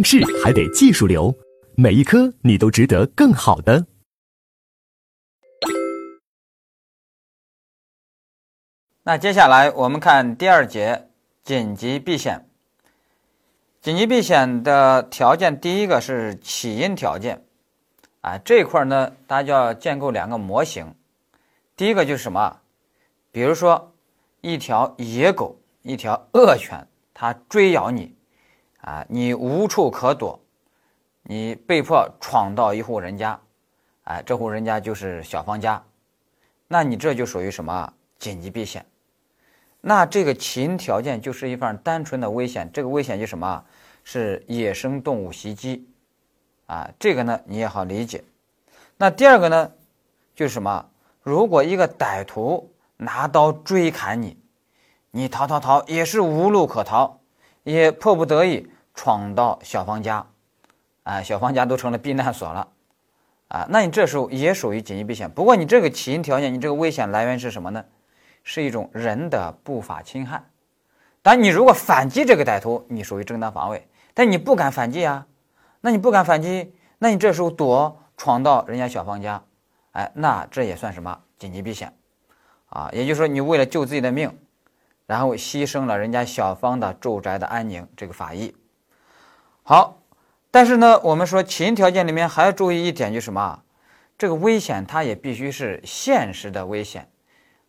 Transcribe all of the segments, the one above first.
应试还得技术流，每一科你都值得更好的。那接下来我们看第二节紧急避险。紧急避险的条件，第一个是起因条件，啊，这块呢，大家就要建构两个模型。第一个就是什么？比如说，一条野狗，一条恶犬，它追咬你，啊，你无处可躲，你被迫闯到一户人家，哎，这户人家就是小芳家，那你这就属于什么紧急避险？那这个起因条件就是一份单纯的危险，这个危险就什么？是野生动物袭击，啊，这个呢你也好理解。那第二个呢，就是什么？如果一个歹徒拿刀追砍你，你逃逃逃也是无路可逃，也迫不得已闯到小芳家，啊，小芳家都成了避难所了，啊，那你这时候也属于紧急避险。不过你这个起因条件，你这个危险来源是什么呢？是一种人的不法侵害，但你如果反击这个歹徒，你属于正当防卫，但你不敢反击啊，那你不敢反击，那你这时候躲闯到人家小芳家，哎，那这也算什么紧急避险啊？也就是说，你为了救自己的命，然后牺牲了人家小芳的住宅的安宁，这个法益。好，但是呢，我们说起因条件里面还要注意一点，就是什么？这个危险它也必须是现实的危险。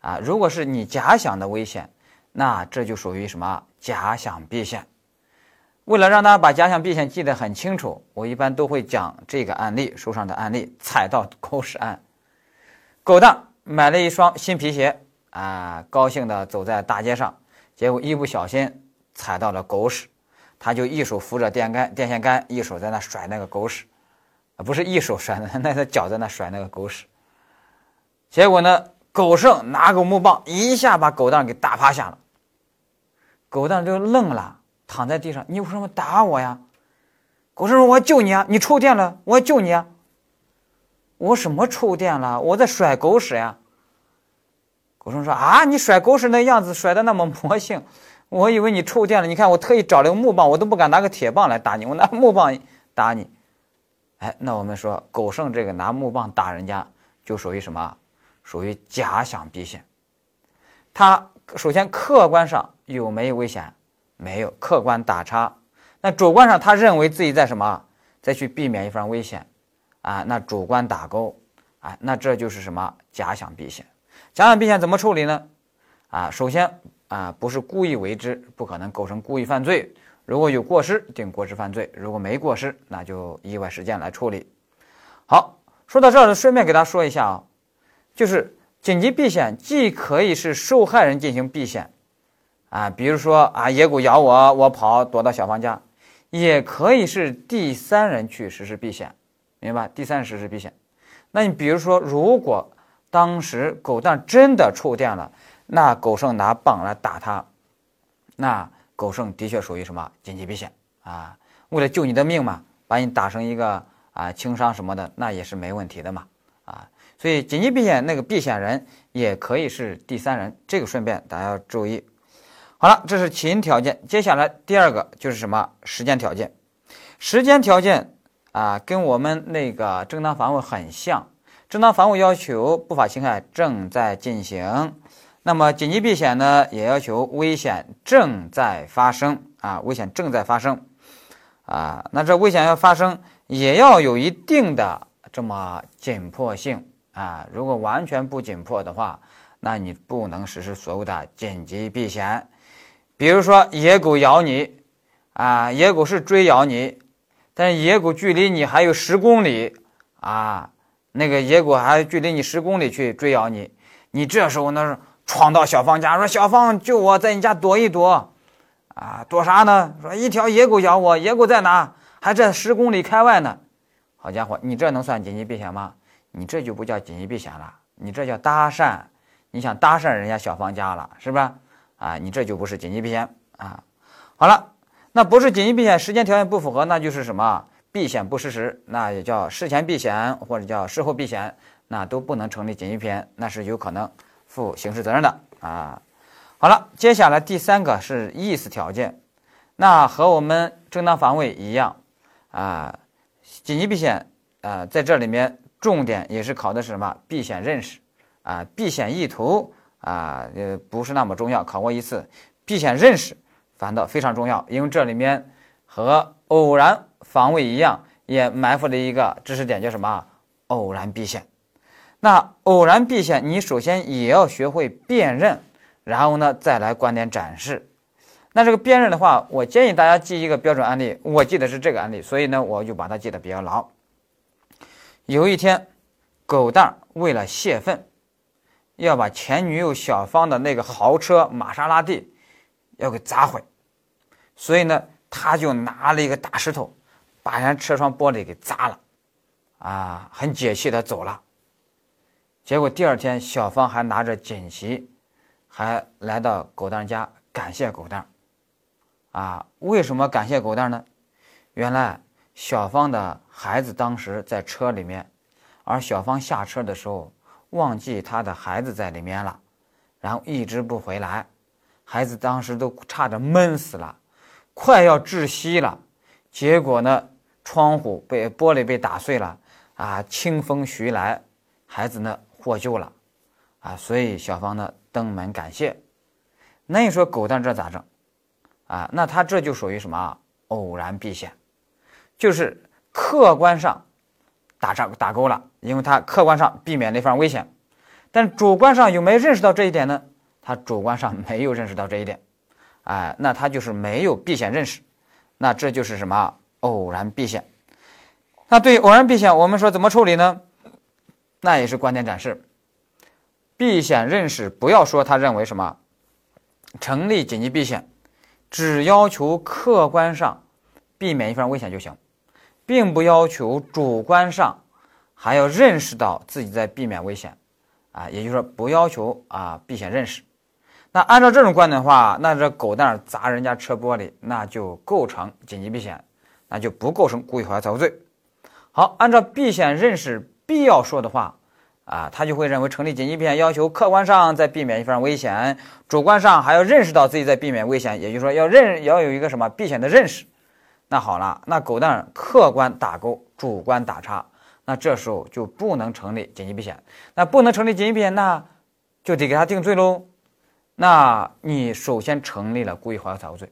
啊，如果是你假想的危险，那这就属于什么假想避险。为了让大家把假想避险记得很清楚，我一般都会讲这个案例，书上的案例踩到狗屎案。狗蛋买了一双新皮鞋啊，高兴的走在大街上，结果一不小心踩到了狗屎，他就一手扶着电杆、电线杆，一手在那甩那个狗屎，啊，不是一手甩的，那他脚在那甩那个狗屎，结果呢？狗剩拿个木棒，一下把狗蛋给打趴下了。狗蛋就愣了，躺在地上。你为什么打我呀？狗剩说：“我要救你啊！你触电了，我要救你啊！”我什么触电了？我在甩狗屎呀！狗剩说：“啊，你甩狗屎那样子甩的那么魔性，我以为你触电了。你看，我特意找了个木棒，我都不敢拿个铁棒来打你，我拿木棒打你。哎，那我们说，狗剩这个拿木棒打人家，就属于什么？属于假想避险，它首先客观上有没有危险？没有，客观打叉。那主观上他认为自己在什么？再去避免一番危险，啊，那主观打勾，啊，那这就是什么？假想避险。假想避险怎么处理呢？啊，首先啊，不是故意为之，不可能构成故意犯罪。如果有过失，定过失犯罪；如果没过失，那就意外事件来处理。好，说到这儿，顺便给大家说一下啊。就是紧急避险，既可以是受害人进行避险，啊，比如说啊，野狗咬我，我跑躲到小芳家，也可以是第三人去实施避险，明白？第三人实施避险。那你比如说，如果当时狗蛋真的触电了，那狗剩拿棒来打他，那狗剩的确属于什么紧急避险啊？为了救你的命嘛，把你打成一个啊轻伤什么的，那也是没问题的嘛，啊。所以紧急避险那个避险人也可以是第三人，这个顺便大家要注意。好了，这是起因条件。接下来第二个就是什么时间条件？时间条件啊，跟我们那个正当防卫很像。正当防卫要求不法侵害正在进行，那么紧急避险呢，也要求危险正在发生啊，危险正在发生啊。那这危险要发生，也要有一定的这么紧迫性。啊，如果完全不紧迫的话，那你不能实施所谓的紧急避险。比如说野狗咬你，啊，野狗是追咬你，但野狗距离你还有十公里，啊，那个野狗还距离你十公里去追咬你，你这时候呢闯到小芳家，说小芳救我，在你家躲一躲，啊，躲啥呢？说一条野狗咬我，野狗在哪？还在十公里开外呢。好家伙，你这能算紧急避险吗？你这就不叫紧急避险了，你这叫搭讪，你想搭讪人家小芳家了，是吧？啊，你这就不是紧急避险啊。好了，那不是紧急避险，时间条件不符合，那就是什么？避险不实时，那也叫事前避险或者叫事后避险，那都不能成立紧急避险，那是有可能负刑事责任的啊。好了，接下来第三个是意思条件，那和我们正当防卫一样啊，紧急避险啊，在这里面重点也是考的是什么？避险认识啊，避险意图啊，呃，不是那么重要，考过一次。避险认识反倒非常重要，因为这里面和偶然防卫一样，也埋伏了一个知识点，叫什么？偶然避险。那偶然避险，你首先也要学会辨认，然后呢，再来观点展示。那这个辨认的话，我建议大家记一个标准案例，我记得是这个案例，所以呢，我就把它记得比较牢。有一天，狗蛋为了泄愤，要把前女友小芳的那个豪车玛莎拉蒂要给砸毁，所以呢，他就拿了一个大石头，把人车窗玻璃给砸了，啊，很解气的走了。结果第二天，小芳还拿着锦旗，还来到狗蛋家感谢狗蛋。啊，为什么感谢狗蛋呢？原来小芳的孩子当时在车里面，而小芳下车的时候忘记她的孩子在里面了，然后一直不回来，孩子当时都差点闷死了，快要窒息了。结果呢，窗户被玻璃被打碎了，啊，清风徐来，孩子呢获救了，啊，所以小芳呢登门感谢。那你说狗蛋这咋整？啊，那他这就属于什么偶然避险，就是客观上打仗打勾了，因为他客观上避免了一份危险，但主观上有没有认识到这一点呢？他主观上没有认识到这一点，哎，那他就是没有避险认识，那这就是什么偶然避险。那对偶然避险，我们说怎么处理呢？那也是观点展示，避险认识不要说他认为什么成立紧急避险。只要求客观上避免一份危险就行，并不要求主观上还要认识到自己在避免危险，啊，也就是说不要求啊避险认识。那按照这种观点的话，那这狗蛋砸人家车玻璃，那就构成紧急避险，那就不构成故意毁坏财物罪。好，按照避险认识必要说的话。啊，他就会认为成立紧急避险要求客观上在避免一份危险，主观上还要认识到自己在避免危险，也就是说要认要有一个什么避险的认识。那好了，那狗蛋客观打勾，主观打叉，那这时候就不能成立紧急避险。那不能成立紧急避险，那就得给他定罪喽。那你首先成立了故意毁坏财物罪。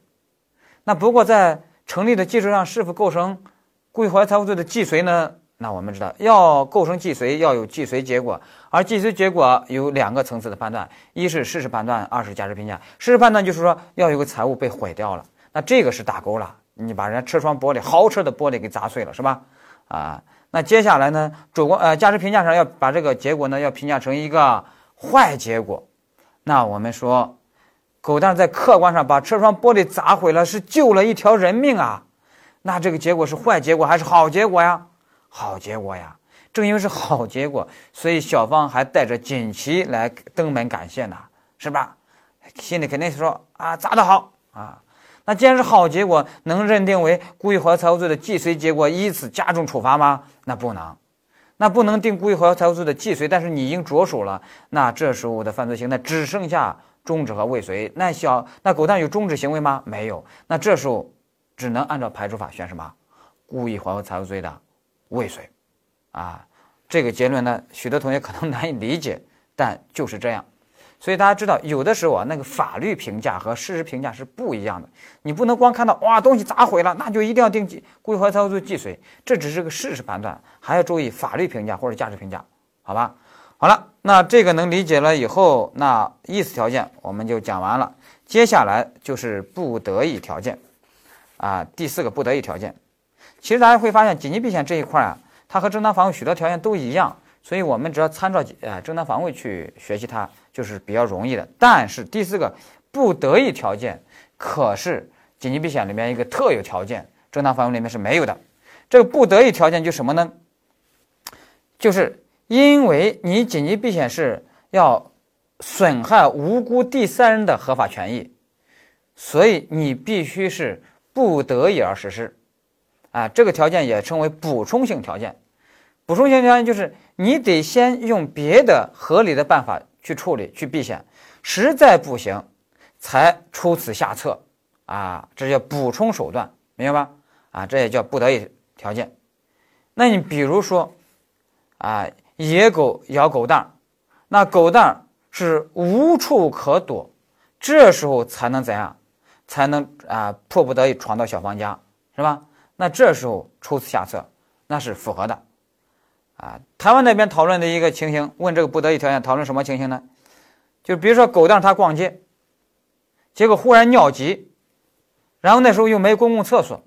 那不过在成立的基础上，是否构成故意毁坏财物罪的既遂呢？那我们知道，要构成既遂，要有既遂结果，而既遂结果有两个层次的判断：一是事实判断，二是价值评价。事实判断就是说要有个财物被毁掉了，那这个是打勾了，你把人家车窗玻璃、豪车的玻璃给砸碎了，是吧？啊，那接下来呢，主观呃价值评价上要把这个结果呢要评价成一个坏结果。那我们说，狗蛋在客观上把车窗玻璃砸毁了，是救了一条人命啊，那这个结果是坏结果还是好结果呀？好结果呀！正因为是好结果，所以小芳还带着锦旗来登门感谢呢，是吧？心里肯定是说啊，砸得好啊！那既然是好结果，能认定为故意毁坏财物罪的既遂结果，以此加重处罚吗？那不能，那不能定故意毁坏财物罪的既遂，但是你已经着手了，那这时候的犯罪形态只剩下中止和未遂。那小那狗蛋有中止行为吗？没有。那这时候只能按照排除法选什么？故意毁坏财物罪的。未遂，啊，这个结论呢，许多同学可能难以理解，但就是这样。所以大家知道，有的时候啊，那个法律评价和事实评价是不一样的。你不能光看到哇，东西砸毁了，那就一定要定故意坏坏财物罪既遂，这只是个事实判断，还要注意法律评价或者价值评价，好吧？好了，那这个能理解了以后，那意思条件我们就讲完了。接下来就是不得已条件，啊，第四个不得已条件。其实大家会发现，紧急避险这一块啊，它和正当防卫许多条件都一样，所以我们只要参照呃正当防卫去学习它，就是比较容易的。但是第四个不得已条件，可是紧急避险里面一个特有条件，正当防卫里面是没有的。这个不得已条件就什么呢？就是因为你紧急避险是要损害无辜第三人的合法权益，所以你必须是不得已而实施。啊，这个条件也称为补充性条件。补充性条件就是你得先用别的合理的办法去处理、去避险，实在不行才出此下策。啊，这叫补充手段，明白吧？啊，这也叫不得已条件。那你比如说，啊，野狗咬狗蛋，那狗蛋是无处可躲，这时候才能怎样？才能啊，迫不得已闯到小芳家，是吧？那这时候出此下策，那是符合的。啊，台湾那边讨论的一个情形，问这个不得已条件，讨论什么情形呢？就比如说狗蛋他逛街，结果忽然尿急，然后那时候又没公共厕所，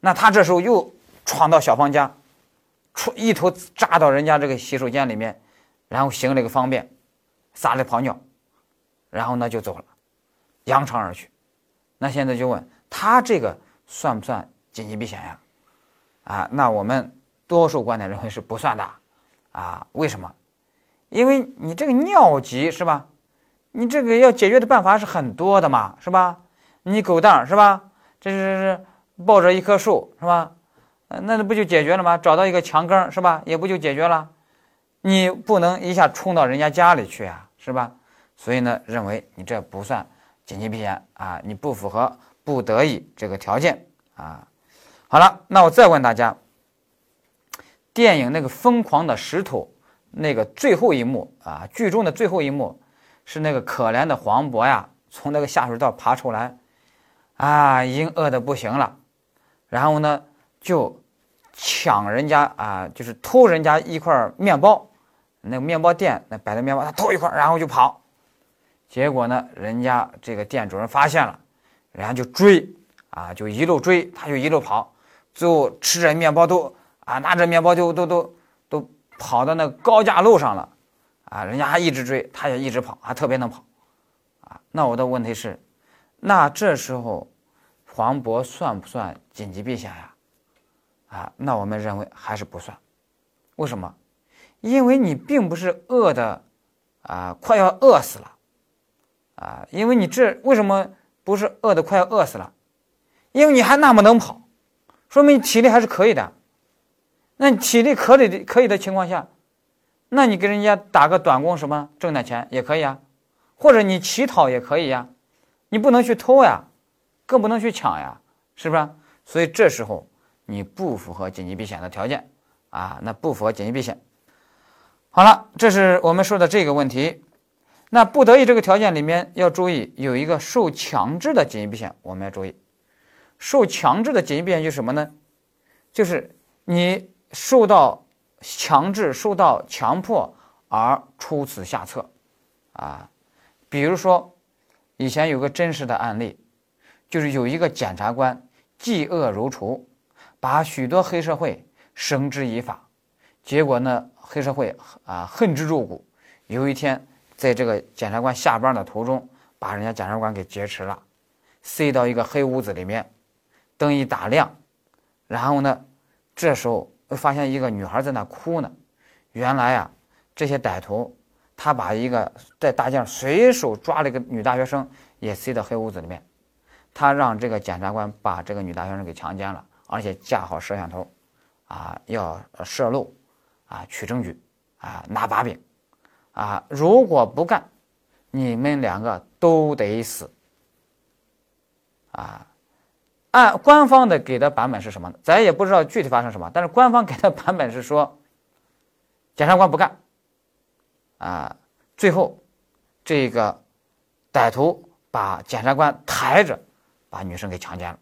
那他这时候又闯到小芳家，出一头扎到人家这个洗手间里面，然后行了个方便，撒了泡尿，然后呢就走了，扬长而去。那现在就问他这个算不算紧急避险呀？啊，那我们。多数观点认为是不算的，啊，为什么？因为你这个尿急是吧？你这个要解决的办法是很多的嘛，是吧？你狗蛋是吧？这是抱着一棵树是吧？那那不就解决了吗？找到一个墙根是吧？也不就解决了？你不能一下冲到人家家里去啊，是吧？所以呢，认为你这不算紧急避险啊，你不符合不得已这个条件啊。好了，那我再问大家。电影那个疯狂的石头，那个最后一幕啊，剧中的最后一幕是那个可怜的黄渤呀，从那个下水道爬出来，啊，已经饿得不行了，然后呢就抢人家啊，就是偷人家一块面包，那个面包店那摆的面包，他偷一块，然后就跑，结果呢，人家这个店主人发现了，人家就追啊，就一路追，他就一路跑，最后吃着面包都。啊，拿着面包就都都都跑到那高架路上了，啊，人家还一直追，他也一直跑，还特别能跑，啊，那我的问题是，那这时候黄渤算不算紧急避险呀？啊，那我们认为还是不算，为什么？因为你并不是饿的，啊，快要饿死了，啊，因为你这为什么不是饿的快要饿死了？因为你还那么能跑，说明你体力还是可以的。那你体力可以的可以的情况下，那你给人家打个短工什么挣点钱也可以啊，或者你乞讨也可以呀，你不能去偷呀，更不能去抢呀，是不是？所以这时候你不符合紧急避险的条件啊，那不符合紧急避险。好了，这是我们说的这个问题。那不得已这个条件里面要注意有一个受强制的紧急避险，我们要注意，受强制的紧急避险就是什么呢？就是你。受到强制、受到强迫而出此下策，啊，比如说，以前有个真实的案例，就是有一个检察官嫉恶如仇，把许多黑社会绳之以法，结果呢，黑社会啊恨之入骨。有一天，在这个检察官下班的途中，把人家检察官给劫持了，塞到一个黑屋子里面，灯一打亮，然后呢，这时候。发现一个女孩在那哭呢，原来啊，这些歹徒他把一个在大街上随手抓了一个女大学生，也塞到黑屋子里面，他让这个检察官把这个女大学生给强奸了，而且架好摄像头，啊，要摄录，啊，取证据，啊，拿把柄，啊，如果不干，你们两个都得死，啊。按官方的给的版本是什么呢？咱也不知道具体发生什么，但是官方给的版本是说，检察官不干，啊，最后这个歹徒把检察官抬着，把女生给强奸了。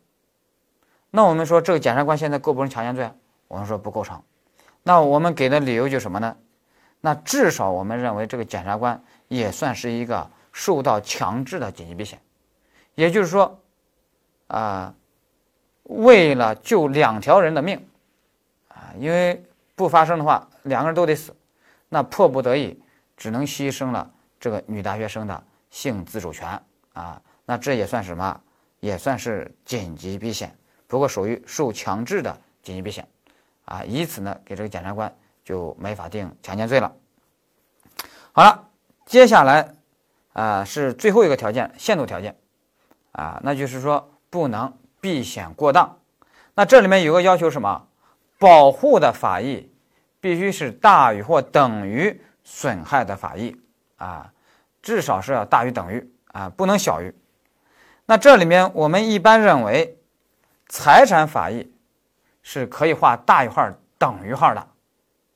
那我们说这个检察官现在构不成强奸罪？我们说不构成。那我们给的理由就什么呢？那至少我们认为这个检察官也算是一个受到强制的紧急避险，也就是说，啊。为了救两条人的命，啊，因为不发生的话，两个人都得死，那迫不得已只能牺牲了这个女大学生的性自主权啊，那这也算什么？也算是紧急避险，不过属于受强制的紧急避险，啊，以此呢给这个检察官就没法定强奸罪了。好了，接下来啊是最后一个条件，限度条件，啊，那就是说不能。避险过当，那这里面有个要求什么？保护的法益必须是大于或等于损害的法益啊，至少是要大于等于啊，不能小于。那这里面我们一般认为，财产法益是可以画大于号等于号的，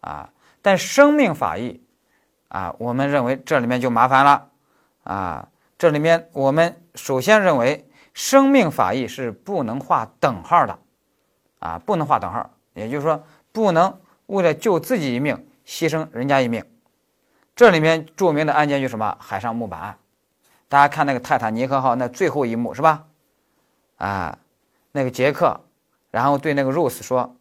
啊，但生命法益，啊，我们认为这里面就麻烦了，啊，这里面我们首先认为生命法义是不能画等号的，啊，不能画等号，也就是说不能为了救自己一命牺牲人家一命。这里面著名的案件就是什么？海上木板案，大家看那个泰坦尼克号那最后一幕是吧？啊，那个杰克，然后对那个 Rose 说：“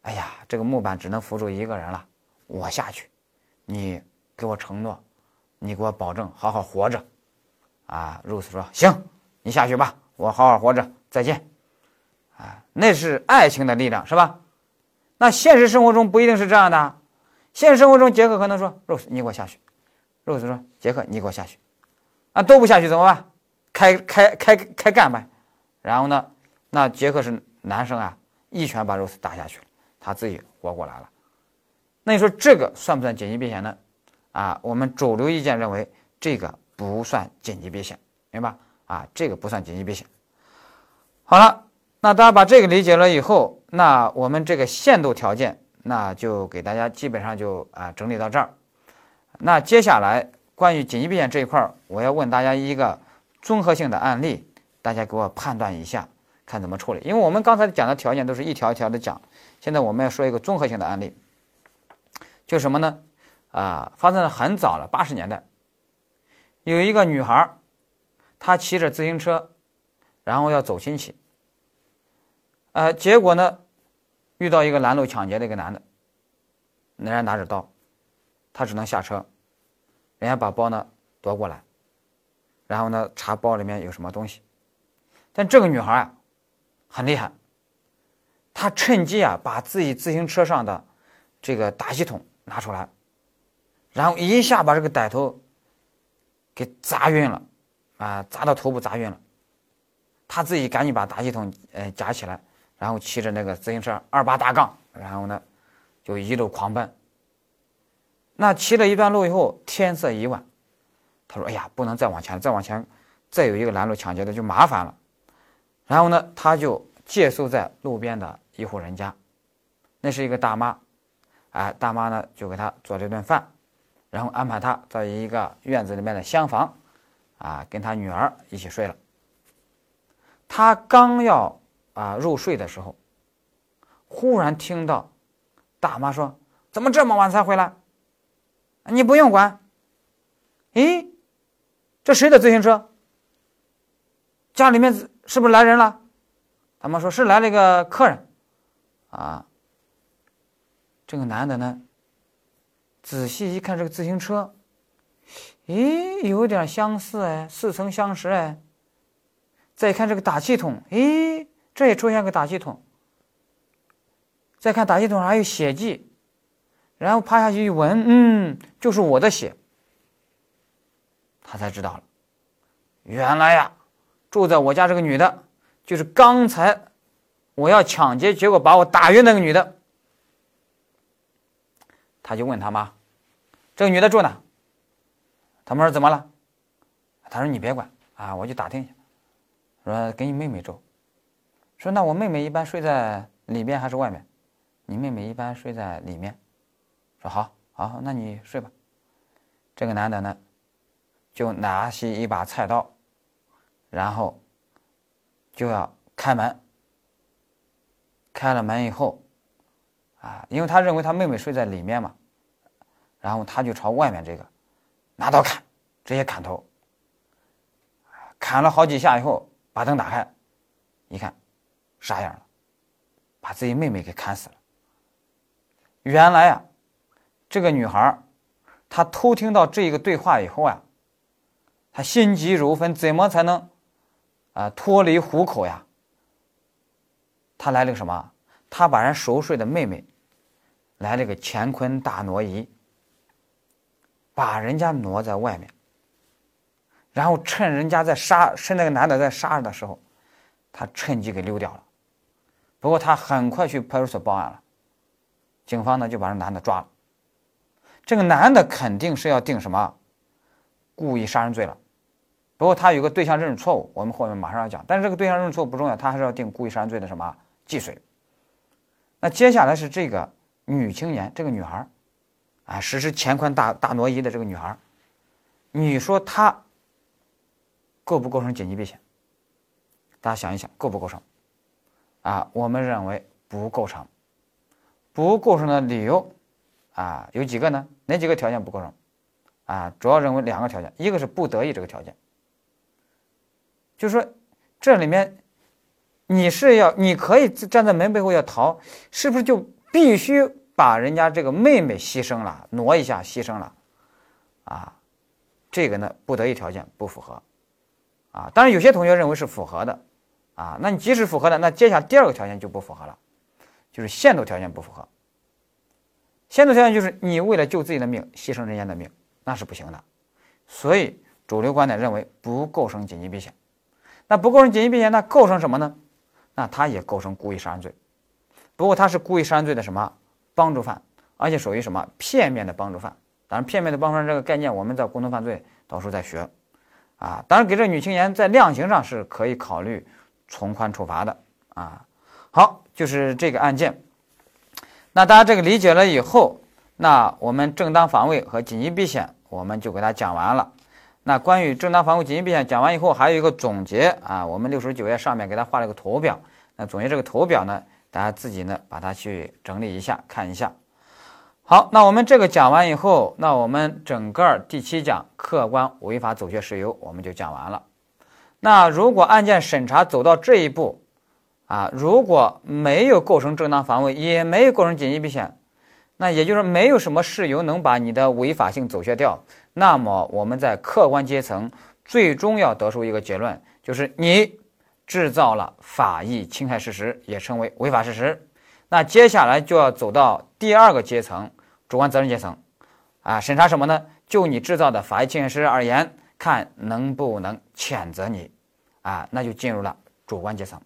哎呀，这个木板只能扶住一个人了，我下去，你给我承诺，你给我保证好好活着。”啊，Rose 说：“行，你下去吧，我好好活着，再见。”啊，那是爱情的力量是吧？那现实生活中不一定是这样的。现实生活中，杰克可能说：“Rose，你给我下去。”Rose 说：“杰克，你给我下去。”啊，都不下去怎么办？开开开开干呗。然后呢，那杰克是男生啊，一拳把 Rose 打下去了，他自己活过来了。那你说这个算不算紧急避险呢？啊，我们主流意见认为这个不算紧急避险，明白？啊，这个不算紧急避险。好了，那大家把这个理解了以后，那我们这个限度条件。那就给大家基本上就啊整理到这儿。那接下来关于紧急避险这一块儿，我要问大家一个综合性的案例，大家给我判断一下，看怎么处理。因为我们刚才讲的条件都是一条一条的讲，现在我们要说一个综合性的案例，就什么呢？啊，发生的很早了，八十年代，有一个女孩儿，她骑着自行车，然后要走亲戚，呃，结果呢？遇到一个拦路抢劫的一个男的，那人拿着刀，他只能下车，人家把包呢夺过来，然后呢查包里面有什么东西，但这个女孩啊很厉害，她趁机啊把自己自行车上的这个打气筒拿出来，然后一下把这个歹徒给砸晕了，啊砸到头部砸晕了，他自己赶紧把打气筒呃夹起来。然后骑着那个自行车二八大杠，然后呢，就一路狂奔。那骑了一段路以后，天色已晚，他说：“哎呀，不能再往前，再往前，再有一个拦路抢劫的就麻烦了。”然后呢，他就借宿在路边的一户人家，那是一个大妈，哎，大妈呢就给他做了一顿饭，然后安排他在一个院子里面的厢房，啊，跟他女儿一起睡了。他刚要。啊，入睡的时候，忽然听到大妈说：“怎么这么晚才回来？你不用管。”咦，这谁的自行车？家里面是不是来人了？大妈说是来了一个客人。啊，这个男的呢，仔细一看这个自行车，咦，有点相似哎，似曾相识哎。再看这个打气筒，咦。这也出现个打气筒，再看打气筒上还有血迹，然后趴下去一闻，嗯，就是我的血。他才知道了，原来呀，住在我家这个女的，就是刚才我要抢劫，结果把我打晕那个女的。他就问他妈：“这个女的住哪？”他妈说：“怎么了？”他说：“你别管啊，我去打听一下。”说：“给你妹妹住。”说那我妹妹一般睡在里边还是外面？你妹妹一般睡在里面。说好，好，那你睡吧。这个男的呢，就拿起一把菜刀，然后就要开门。开了门以后，啊，因为他认为他妹妹睡在里面嘛，然后他就朝外面这个拿刀砍，直接砍头。砍了好几下以后，把灯打开，一看。傻样了？把自己妹妹给砍死了。原来啊，这个女孩她偷听到这一个对话以后啊，她心急如焚，怎么才能啊脱离虎口呀？她来了个什么？她把人熟睡的妹妹来了个乾坤大挪移，把人家挪在外面，然后趁人家在杀，趁那个男的在杀人的时候，他趁机给溜掉了。不过他很快去派出所报案了，警方呢就把这男的抓了。这个男的肯定是要定什么故意杀人罪了。不过他有个对象认识错误，我们后面马上要讲。但是这个对象认识错误不重要，他还是要定故意杀人罪的什么既遂。那接下来是这个女青年，这个女孩，啊，实施乾坤大大挪移的这个女孩儿，你说她构不构成紧急避险？大家想一想，构不构成？啊，我们认为不构成。不构成的理由啊有几个呢？哪几个条件不构成？啊，主要认为两个条件，一个是不得已这个条件，就是说这里面你是要你可以站在门背后要逃，是不是就必须把人家这个妹妹牺牲了，挪一下牺牲了？啊，这个呢不得已条件不符合。啊，当然有些同学认为是符合的。啊，那你即使符合的，那接下来第二个条件就不符合了，就是限度条件不符合。限度条件就是你为了救自己的命牺牲人家的命，那是不行的。所以主流观点认为不构成紧急避险。那不构成紧急避险，那构成什么呢？那他也构成故意杀人罪，不过他是故意杀人罪的什么帮助犯，而且属于什么片面的帮助犯。当然，片面的帮助犯这个概念我们在共同犯罪到时候再学。啊，当然给这女青年在量刑上是可以考虑。从宽处罚的啊，好，就是这个案件。那大家这个理解了以后，那我们正当防卫和紧急避险我们就给他讲完了。那关于正当防卫、紧急避险讲完以后，还有一个总结啊，我们六十九页上面给他画了一个图表。那总结这个图表呢，大家自己呢把它去整理一下，看一下。好，那我们这个讲完以后，那我们整个第七讲客观违法走穴事由我们就讲完了。那如果案件审查走到这一步，啊，如果没有构成正当防卫，也没有构成紧急避险，那也就是没有什么事由能把你的违法性走穴掉，那么我们在客观阶层最终要得出一个结论，就是你制造了法益侵害事实，也称为违法事实。那接下来就要走到第二个阶层，主观责任阶层，啊，审查什么呢？就你制造的法益侵害事实而言。看能不能谴责你，啊，那就进入了主观阶层。